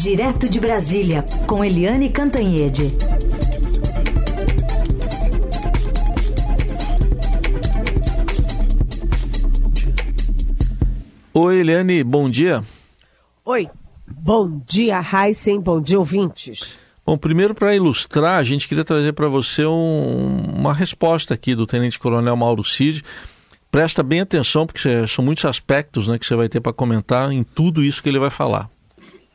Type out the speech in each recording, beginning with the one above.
Direto de Brasília, com Eliane Cantanhede. Oi, Eliane, bom dia. Oi, bom dia, Heisen, bom dia, ouvintes. Bom, primeiro para ilustrar, a gente queria trazer para você um, uma resposta aqui do Tenente Coronel Mauro Cid. Presta bem atenção, porque são muitos aspectos né, que você vai ter para comentar em tudo isso que ele vai falar.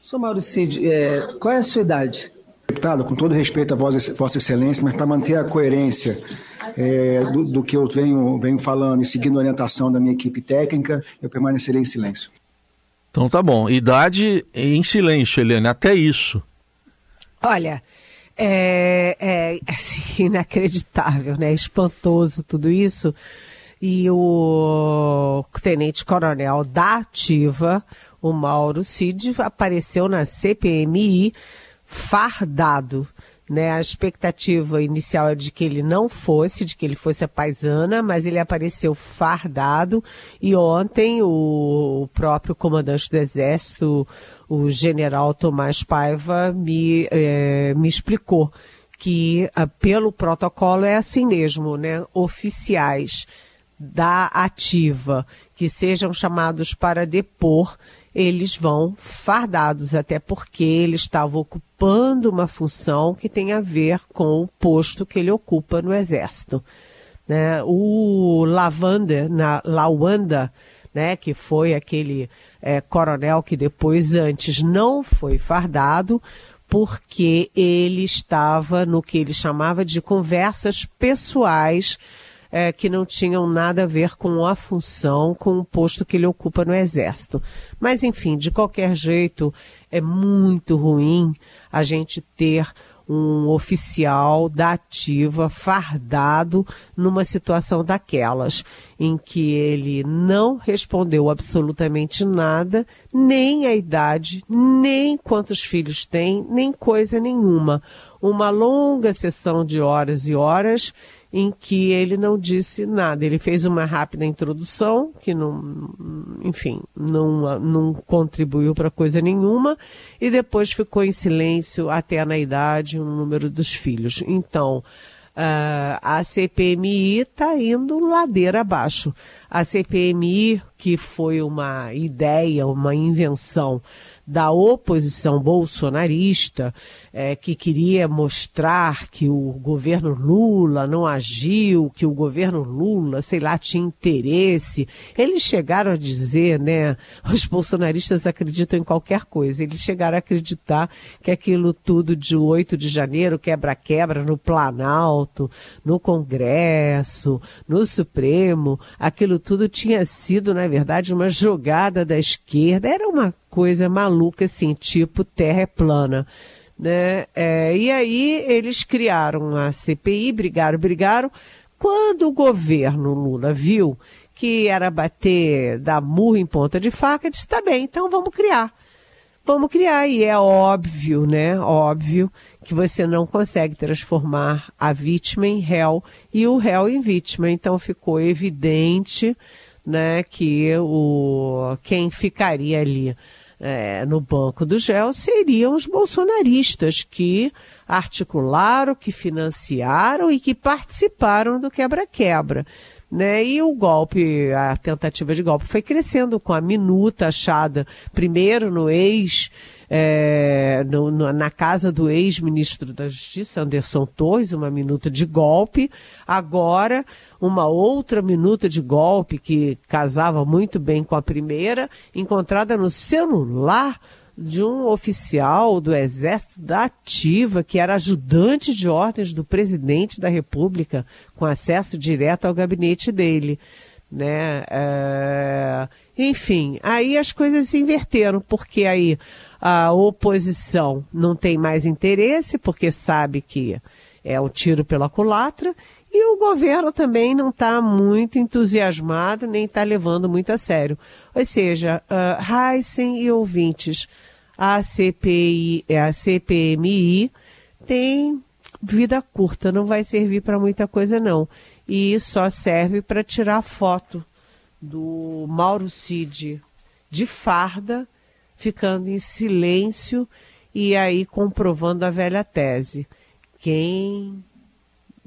Sou Mauro Cid, é, qual é a sua idade? Deputado, com todo respeito a Vossa Excelência, mas para manter a coerência é, do, do, que eu venho, venho falando e seguindo a orientação da minha equipe técnica, eu permanecerei em silêncio. Então tá bom. Idade em silêncio, Eliane, até isso. Olha, é, é assim, inacreditável, né? Espantoso tudo isso. E o tenente-coronel da Ativa, o Mauro Cid apareceu na CPMI fardado. Né, a expectativa inicial é de que ele não fosse, de que ele fosse a paisana, mas ele apareceu fardado e ontem o, próprio comandante do Exército, o general Tomás Paiva, me, é, me explicou que ah, pelo protocolo é assim mesmo, né? Oficiais da ativa que sejam chamados para depor, eles vão fardados, até porque ele estava ocupando uma função que tem a ver com o posto que ele ocupa no Exército. Né? O Lavander, na Lawanda, né, que foi aquele é, coronel que depois, antes, não foi fardado, porque ele estava no que ele chamava de conversas pessoais é, que não tinham nada a ver com a função, com o posto que ele ocupa no Exército. Mas, enfim, de qualquer jeito, é muito ruim a gente ter um oficial da ativa fardado numa situação daquelas, em que ele não respondeu absolutamente nada, nem a idade, nem quantos filhos tem, nem coisa nenhuma. Uma longa sessão de horas e horas em que ele não disse nada. Ele fez uma rápida introdução, que não, enfim, não, não contribuiu para coisa nenhuma, e depois ficou em silêncio até na idade o número dos filhos. Então, Uh, a CPMI está indo ladeira abaixo. A CPMI, que foi uma ideia, uma invenção da oposição bolsonarista, é, que queria mostrar que o governo Lula não agiu, que o governo Lula, sei lá, tinha interesse. Eles chegaram a dizer, né? Os bolsonaristas acreditam em qualquer coisa. Eles chegaram a acreditar que aquilo tudo de 8 de janeiro, quebra-quebra no Planalto, no Congresso, no Supremo, aquilo tudo tinha sido, na verdade, uma jogada da esquerda. Era uma coisa maluca, assim, tipo terra é plana. Né? É, e aí eles criaram a CPI, brigaram, brigaram. Quando o governo Lula viu que era bater, dar murro em ponta de faca, disse, tá bem, então vamos criar. Vamos criar. E é óbvio, né? Óbvio que você não consegue transformar a vítima em réu e o réu em vítima. Então ficou evidente né, que o, quem ficaria ali é, no banco do GEL seriam os bolsonaristas que articularam, que financiaram e que participaram do quebra-quebra. Né? E o golpe, a tentativa de golpe foi crescendo com a minuta achada primeiro no ex é, no, na casa do ex-ministro da Justiça, Anderson Torres, uma minuta de golpe. Agora, uma outra minuta de golpe que casava muito bem com a primeira, encontrada no celular de um oficial do Exército da Ativa, que era ajudante de ordens do presidente da República, com acesso direto ao gabinete dele. Né? É... Enfim, aí as coisas se inverteram, porque aí a oposição não tem mais interesse, porque sabe que é o tiro pela culatra, e o governo também não está muito entusiasmado, nem está levando muito a sério. Ou seja, uh, Heisen e ouvintes, a CPI, a CPMI tem vida curta, não vai servir para muita coisa não. E só serve para tirar foto do Mauro Cid de farda ficando em silêncio e aí comprovando a velha tese: quem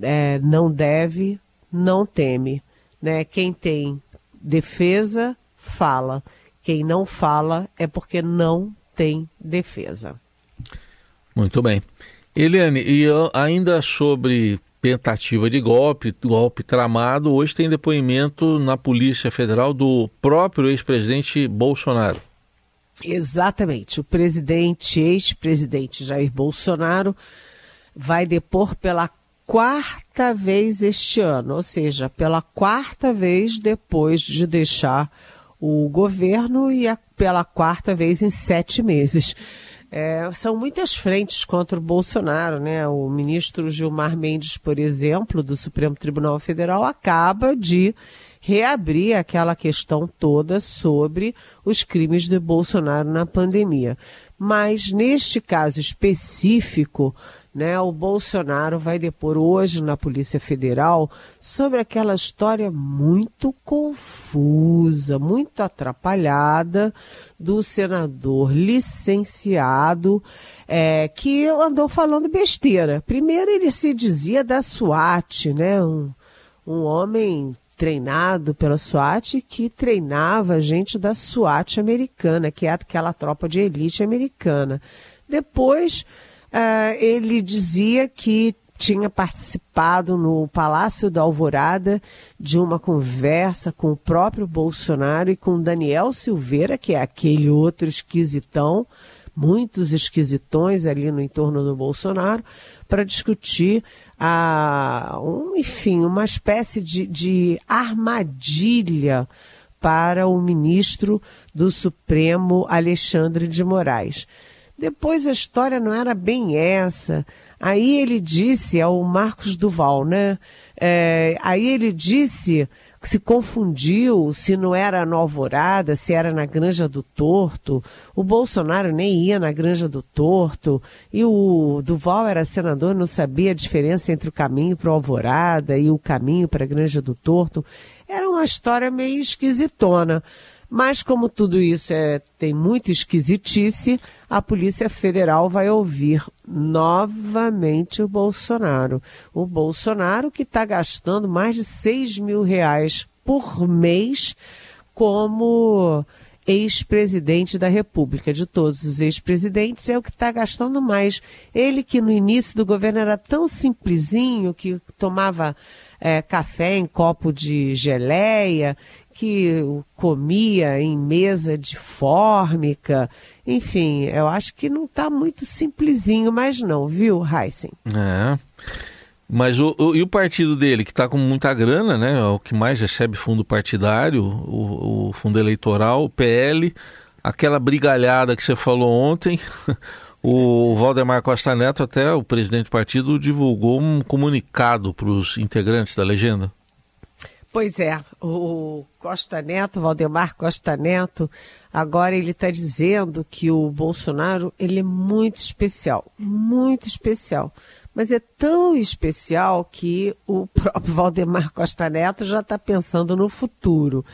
é, não deve, não teme. Né? Quem tem defesa, fala. Quem não fala é porque não tem defesa. Muito bem. Eliane, e ainda sobre tentativa de golpe, golpe tramado, hoje tem depoimento na Polícia Federal do próprio ex-presidente Bolsonaro. Exatamente. O presidente, ex-presidente Jair Bolsonaro, vai depor pela quarta vez este ano, ou seja, pela quarta vez depois de deixar o governo e a, pela quarta vez em sete meses. É, são muitas frentes contra o Bolsonaro, né? O ministro Gilmar Mendes, por exemplo, do Supremo Tribunal Federal, acaba de reabrir aquela questão toda sobre os crimes de Bolsonaro na pandemia. Mas neste caso específico, né, o Bolsonaro vai depor hoje na Polícia Federal sobre aquela história muito confusa, muito atrapalhada do senador licenciado é, que andou falando besteira. Primeiro ele se dizia da SWAT, né, um, um homem treinado pela SWAT que treinava gente da SWAT americana, que é aquela tropa de elite americana. Depois uh, ele dizia que tinha participado no Palácio da Alvorada de uma conversa com o próprio Bolsonaro e com Daniel Silveira, que é aquele outro esquisitão, muitos esquisitões ali no entorno do Bolsonaro, para discutir a, um, enfim, uma espécie de, de armadilha para o ministro do Supremo Alexandre de Moraes. Depois a história não era bem essa. Aí ele disse ao Marcos Duval, né? É, aí ele disse que se confundiu se não era no Alvorada, se era na Granja do Torto. O Bolsonaro nem ia na Granja do Torto. E o Duval era senador, não sabia a diferença entre o caminho para o Alvorada e o caminho para a Granja do Torto. Era uma história meio esquisitona. Mas como tudo isso é, tem muita esquisitice, a Polícia Federal vai ouvir novamente o Bolsonaro. O Bolsonaro que está gastando mais de 6 mil reais por mês como ex-presidente da República. De todos os ex-presidentes, é o que está gastando mais. Ele que no início do governo era tão simplesinho, que tomava é, café em copo de geleia, que comia em mesa de fórmica. Enfim, eu acho que não está muito simplesinho mais não, viu, Heisen? É. Mas o, o, e o partido dele, que está com muita grana, né? É o que mais recebe fundo partidário, o, o fundo eleitoral, o PL, aquela brigalhada que você falou ontem. O Valdemar Costa Neto, até o presidente do partido, divulgou um comunicado para os integrantes da legenda. Pois é, o Costa Neto, Valdemar Costa Neto, agora ele está dizendo que o Bolsonaro ele é muito especial, muito especial. Mas é tão especial que o próprio Valdemar Costa Neto já está pensando no futuro.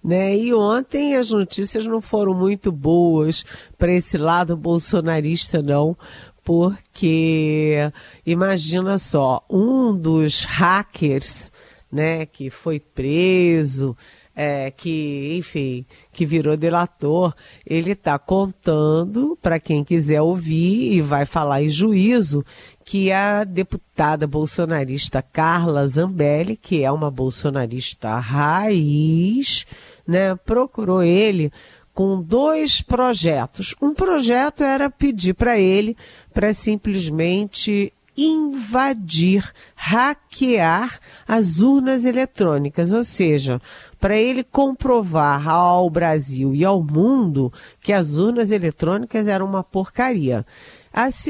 Né? E ontem as notícias não foram muito boas para esse lado bolsonarista, não, porque imagina só, um dos hackers né, que foi preso, é, que, enfim, que virou delator, ele está contando para quem quiser ouvir e vai falar em juízo que a deputada bolsonarista Carla Zambelli, que é uma bolsonarista raiz, né, procurou ele com dois projetos. Um projeto era pedir para ele para simplesmente invadir, hackear as urnas eletrônicas, ou seja, para ele comprovar ao Brasil e ao mundo que as urnas eletrônicas eram uma porcaria.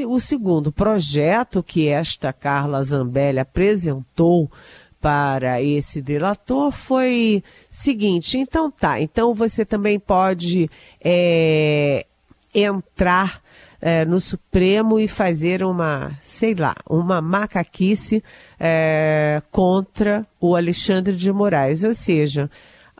O segundo projeto que esta Carla Zambelli apresentou para esse delator foi seguinte, então tá, então você também pode é, entrar é, no Supremo e fazer uma, sei lá, uma macaquice é, contra o Alexandre de Moraes. Ou seja,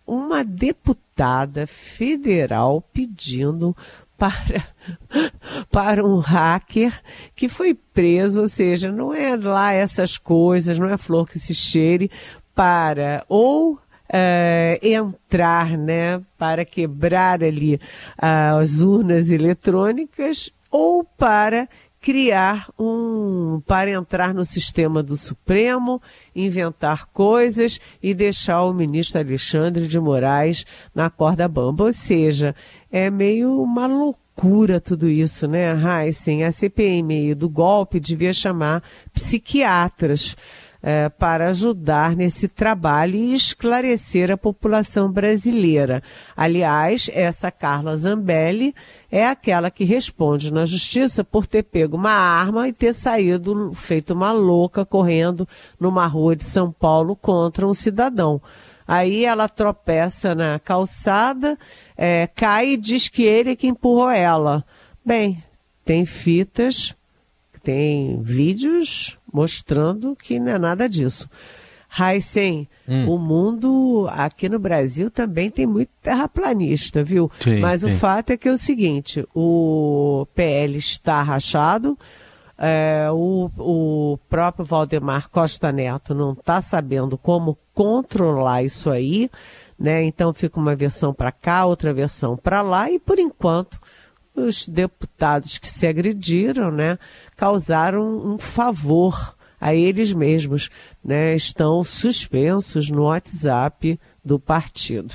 uma deputada federal pedindo para, para um hacker que foi preso, ou seja, não é lá essas coisas, não é flor que se cheire, para ou Uh, entrar, né, para quebrar ali as urnas eletrônicas ou para criar um, para entrar no sistema do Supremo, inventar coisas e deixar o ministro Alexandre de Moraes na corda bamba. Ou seja, é meio uma loucura tudo isso, né, Heisen? A CPMI do golpe devia chamar psiquiatras é, para ajudar nesse trabalho e esclarecer a população brasileira. Aliás, essa Carla Zambelli é aquela que responde na justiça por ter pego uma arma e ter saído feito uma louca correndo numa rua de São Paulo contra um cidadão. Aí ela tropeça na calçada, é, cai e diz que ele é que empurrou ela. Bem, tem fitas, tem vídeos mostrando que não é nada disso. Heisen, hum. o mundo aqui no Brasil também tem muito terraplanista, viu? Sim, Mas sim. o fato é que é o seguinte: o PL está rachado, é, o, o próprio Valdemar Costa Neto não está sabendo como controlar isso aí, né? Então fica uma versão para cá, outra versão para lá, e por enquanto os deputados que se agrediram, né, causaram um favor a eles mesmos, né, estão suspensos no WhatsApp do partido.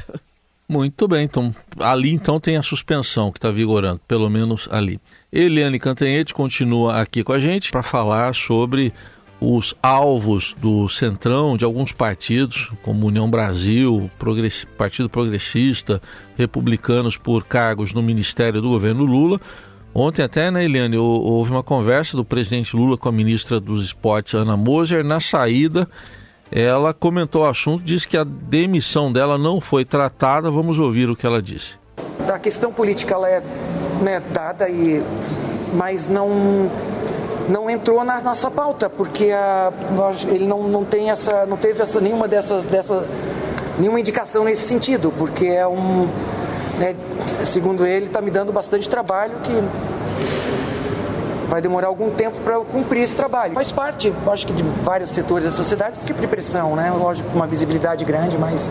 Muito bem, então ali então tem a suspensão que está vigorando, pelo menos ali. Eliane Cantanhete continua aqui com a gente para falar sobre os alvos do centrão de alguns partidos, como União Brasil, Progress... Partido Progressista, republicanos por cargos no Ministério do governo Lula. Ontem até, né, Eliane, houve uma conversa do presidente Lula com a ministra dos Esportes, Ana Moser. Na saída, ela comentou o assunto, disse que a demissão dela não foi tratada. Vamos ouvir o que ela disse. A questão política ela é né, dada, e, mas não não entrou na nossa pauta, porque a, ele não, não tem essa, não teve essa, nenhuma dessas, dessa, nenhuma indicação nesse sentido, porque é um, né, segundo ele, está me dando bastante trabalho que vai demorar algum tempo para cumprir esse trabalho. Faz parte, acho que de vários setores da sociedade, esse tipo de pressão, né? Lógico, uma visibilidade grande, mas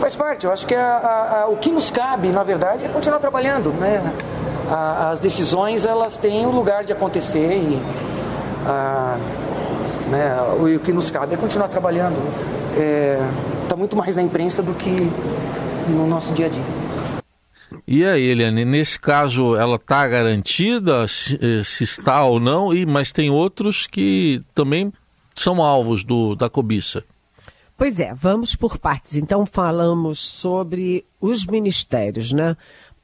faz parte. Eu acho que a, a, a, o que nos cabe, na verdade, é continuar trabalhando, né? A, as decisões elas têm o lugar de acontecer e a, né, o, o, que nos cabe é continuar trabalhando. Está é, tá muito mais na imprensa do que no nosso dia a dia. E aí, Eliane, nesse caso ela está garantida, se, eh, se, está ou não, e, mas tem outros que também são alvos do, da cobiça. Pois é, vamos por partes. Então falamos sobre os ministérios, né?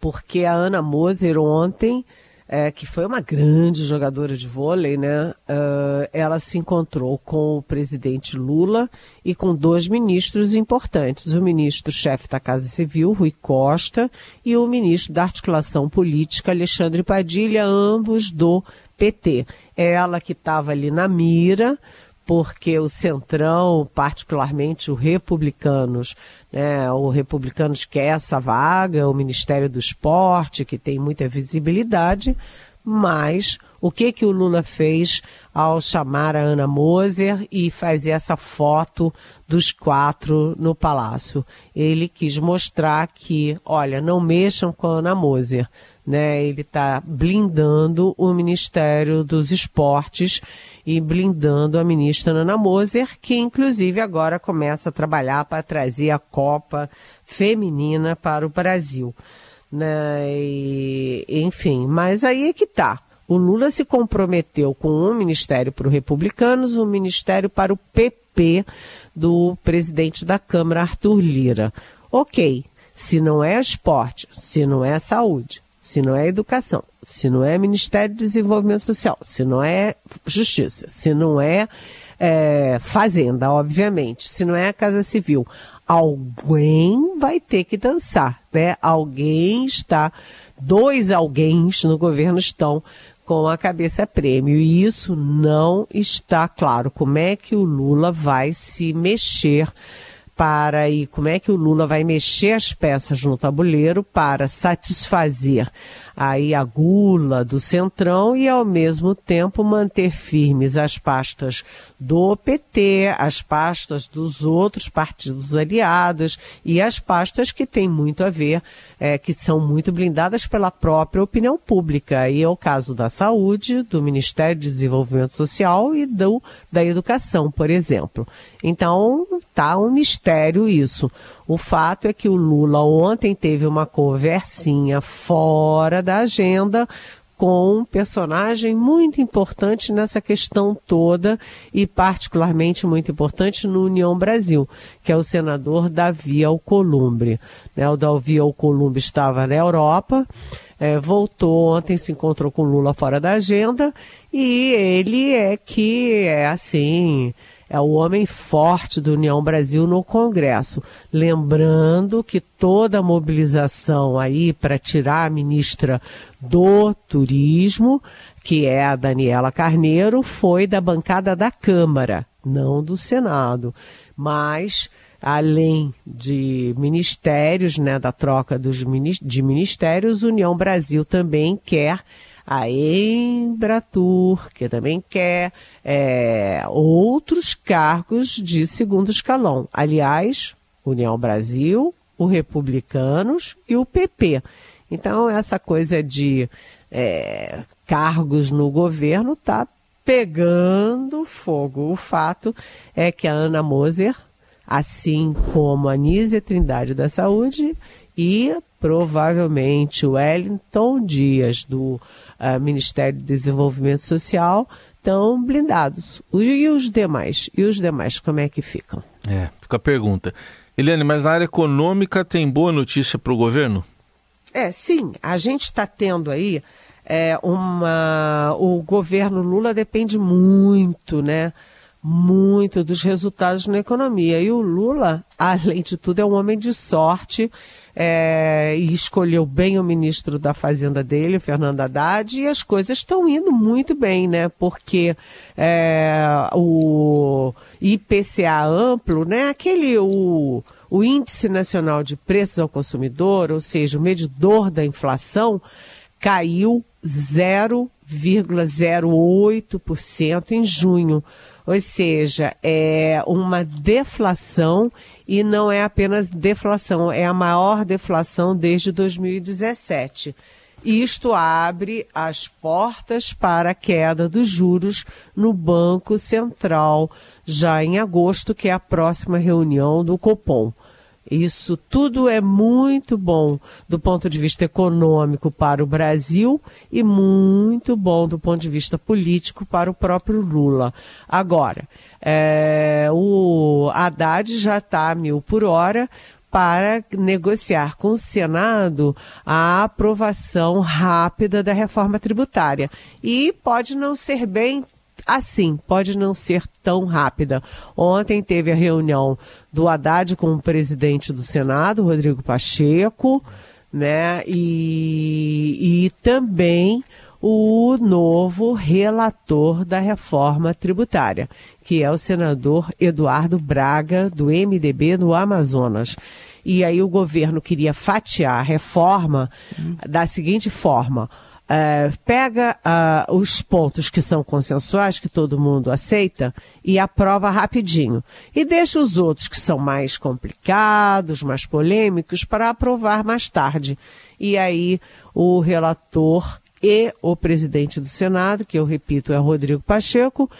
Porque a Ana Moser ontem, é, que foi uma grande jogadora de vôlei, né? Uh, ela se encontrou com o presidente Lula e com dois ministros importantes: o ministro-chefe da Casa Civil, Rui Costa, e o ministro da Articulação Política, Alexandre Padilha, ambos do PT. Ela que estava ali na mira porque o Centrão, particularmente o Republicanos, né, o Republicanos quer essa vaga, o Ministério do Esporte, que tem muita visibilidade, mas o que que o Lula fez ao chamar a Ana Moser e fazer essa foto dos quatro no palácio? Ele quis mostrar que, olha, não mexam com a Ana Moser, né? Ele está blindando o Ministério dos Esportes e blindando a ministra Nana Moser, que inclusive agora começa a trabalhar para trazer a Copa Feminina para o Brasil. Né? E, enfim, mas aí é que tá. O Lula se comprometeu com um ministério para os republicanos, um ministério para o PP do presidente da Câmara, Arthur Lira. Ok, se não é esporte, se não é saúde, se não é educação, se não é Ministério do Desenvolvimento Social, se não é Justiça, se não é, é Fazenda, obviamente, se não é a Casa Civil, alguém vai ter que dançar, né? Alguém está, dois alguém no governo estão com a cabeça prêmio e isso não está claro. Como é que o Lula vai se mexer para e como é que o Lula vai mexer as peças no tabuleiro para satisfazer aí a gula do Centrão e ao mesmo tempo manter firmes as pastas do PT, as pastas dos outros partidos aliados e as pastas que têm muito a ver, é, que são muito blindadas pela própria opinião pública. E é o caso da saúde, do Ministério de Desenvolvimento Social e do, da educação, por exemplo. Então, tá um mistério isso. O fato é que o Lula ontem teve uma conversinha fora da agenda com um personagem muito importante nessa questão toda e particularmente muito importante no União Brasil, que é o senador Davi Alcolumbre. Né, o Davi Alcolumbre estava na Europa, é, voltou ontem, se encontrou com Lula fora da agenda e ele é que é assim é o homem forte do União Brasil no Congresso. Lembrando que toda a mobilização aí para tirar a ministra do Turismo, que é a Daniela Carneiro, foi da bancada da Câmara, não do Senado. Mas além de ministérios, né, da troca dos, de ministérios, União Brasil também quer a Embratur, que também quer é, outros cargos de segundo escalão. Aliás, União Brasil, o Republicanos e o PP. Então, essa coisa de é, cargos no governo está pegando fogo. O fato é que a Ana Moser, assim como a Nízia Trindade da Saúde e provavelmente o Wellington Dias do uh, Ministério do Desenvolvimento Social estão blindados. E os demais? E os demais, como é que ficam? É, fica a pergunta. Eliane, mas na área econômica tem boa notícia para o governo? É, sim. A gente está tendo aí é, uma. O governo Lula depende muito, né? Muito dos resultados na economia. E o Lula, além de tudo, é um homem de sorte é, e escolheu bem o ministro da Fazenda dele, Fernando Haddad, e as coisas estão indo muito bem, né? Porque é, o IPCA amplo, né? Aquele o, o Índice Nacional de Preços ao Consumidor, ou seja, o medidor da inflação, caiu 0,08% em junho. Ou seja, é uma deflação e não é apenas deflação, é a maior deflação desde 2017. Isto abre as portas para a queda dos juros no Banco Central já em agosto, que é a próxima reunião do Copom. Isso tudo é muito bom do ponto de vista econômico para o Brasil e muito bom do ponto de vista político para o próprio Lula. Agora, é, o Haddad já está a mil por hora para negociar com o Senado a aprovação rápida da reforma tributária. E pode não ser bem assim, pode não ser tão rápida. Ontem teve a reunião do Haddad com o presidente do Senado, Rodrigo Pacheco, né? E, e também o novo relator da reforma tributária, que é o senador Eduardo Braga, do MDB do Amazonas. E aí o governo queria fatiar a reforma hum. da seguinte forma: Uh, pega uh, os pontos que são consensuais, que todo mundo aceita, e aprova rapidinho. E deixa os outros que são mais complicados, mais polêmicos, para aprovar mais tarde. E aí o relator e o presidente do Senado, que eu repito é Rodrigo Pacheco,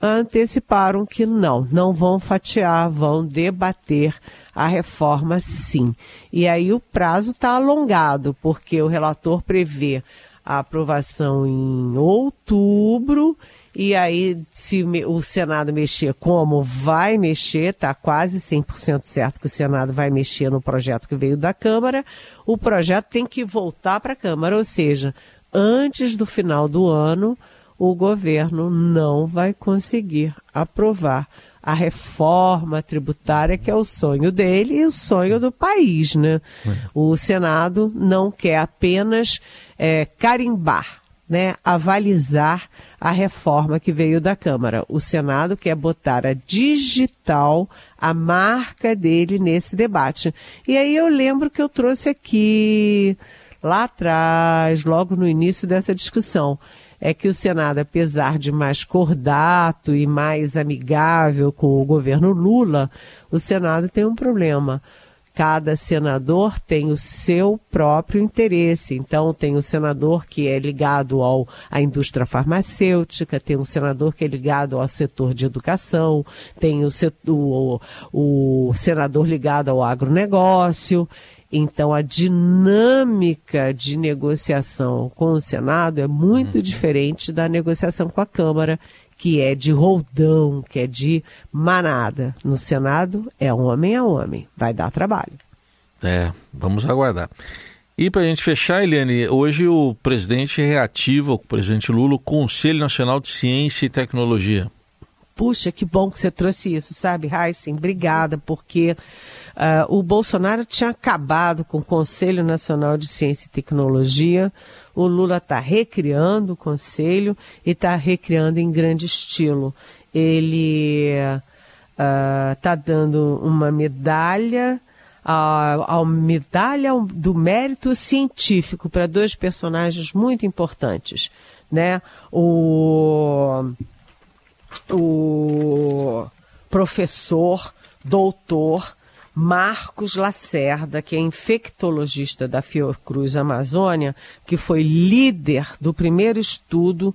anteciparam que não, não vão fatiar, vão debater a reforma sim. E aí o prazo está alongado, porque o relator prevê a aprovação em outubro. E aí, se o Senado mexer como vai mexer, está quase 100% certo que o Senado vai mexer no projeto que veio da Câmara, o projeto tem que voltar para a Câmara, ou seja, antes do final do ano, o governo não vai conseguir aprovar a reforma tributária, que é o sonho dele e o sonho do país, né? É. O Senado não quer apenas é, carimbar né, avalizar a reforma que veio da Câmara. O Senado quer botar a digital, a marca dele nesse debate. E aí eu lembro que eu trouxe aqui, lá atrás, logo no início dessa discussão, é que o Senado, apesar de mais cordato e mais amigável com o governo Lula, o Senado tem um problema cada senador tem o seu próprio interesse. Então, tem o senador que é ligado ao, à indústria farmacêutica, tem um senador que é ligado ao setor de educação, tem o, o, o senador ligado ao agronegócio. Então, a dinâmica de negociação com o Senado é muito uhum. diferente da negociação com a Câmara, que é de roldão, que é de manada. No Senado é homem a homem, vai dar trabalho. É, vamos aguardar. E para a gente fechar, Eliane, hoje o presidente reativa, o presidente Lula, o Conselho Nacional de Ciência e Tecnologia. Puxa, que bom que você trouxe isso, sabe, Heisen? Obrigada, porque uh, o Bolsonaro tinha acabado com o Conselho Nacional de Ciência e Tecnologia. O Lula está recriando o Conselho e está recriando em grande estilo. Ele está uh, dando uma medalha a medalha do mérito científico para dois personagens muito importantes, né? O o professor, doutor Marcos Lacerda, que é infectologista da Fiocruz Amazônia, que foi líder do primeiro estudo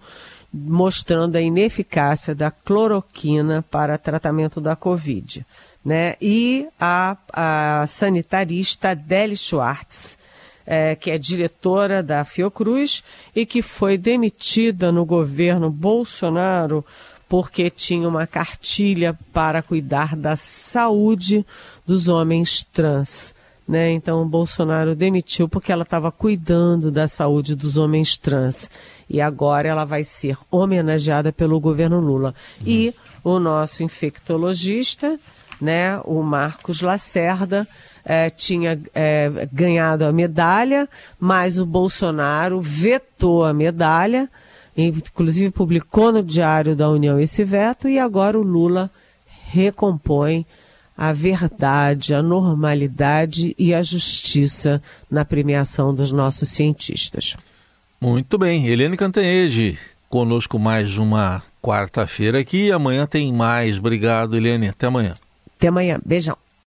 mostrando a ineficácia da cloroquina para tratamento da Covid. Né? E a, a sanitarista Adele Schwartz, é, que é diretora da Fiocruz e que foi demitida no governo Bolsonaro porque tinha uma cartilha para cuidar da saúde dos homens trans. Né? Então, o Bolsonaro demitiu porque ela estava cuidando da saúde dos homens trans. E agora ela vai ser homenageada pelo governo Lula. E o nosso infectologista, né, o Marcos Lacerda, é, tinha é, ganhado a medalha, mas o Bolsonaro vetou a medalha inclusive publicou no Diário da União esse veto, e agora o Lula recompõe a verdade, a normalidade e a justiça na premiação dos nossos cientistas. Muito bem. Helene Cantanhede, conosco mais uma quarta-feira aqui. Amanhã tem mais. Obrigado, Helene. Até amanhã. Até amanhã. Beijão.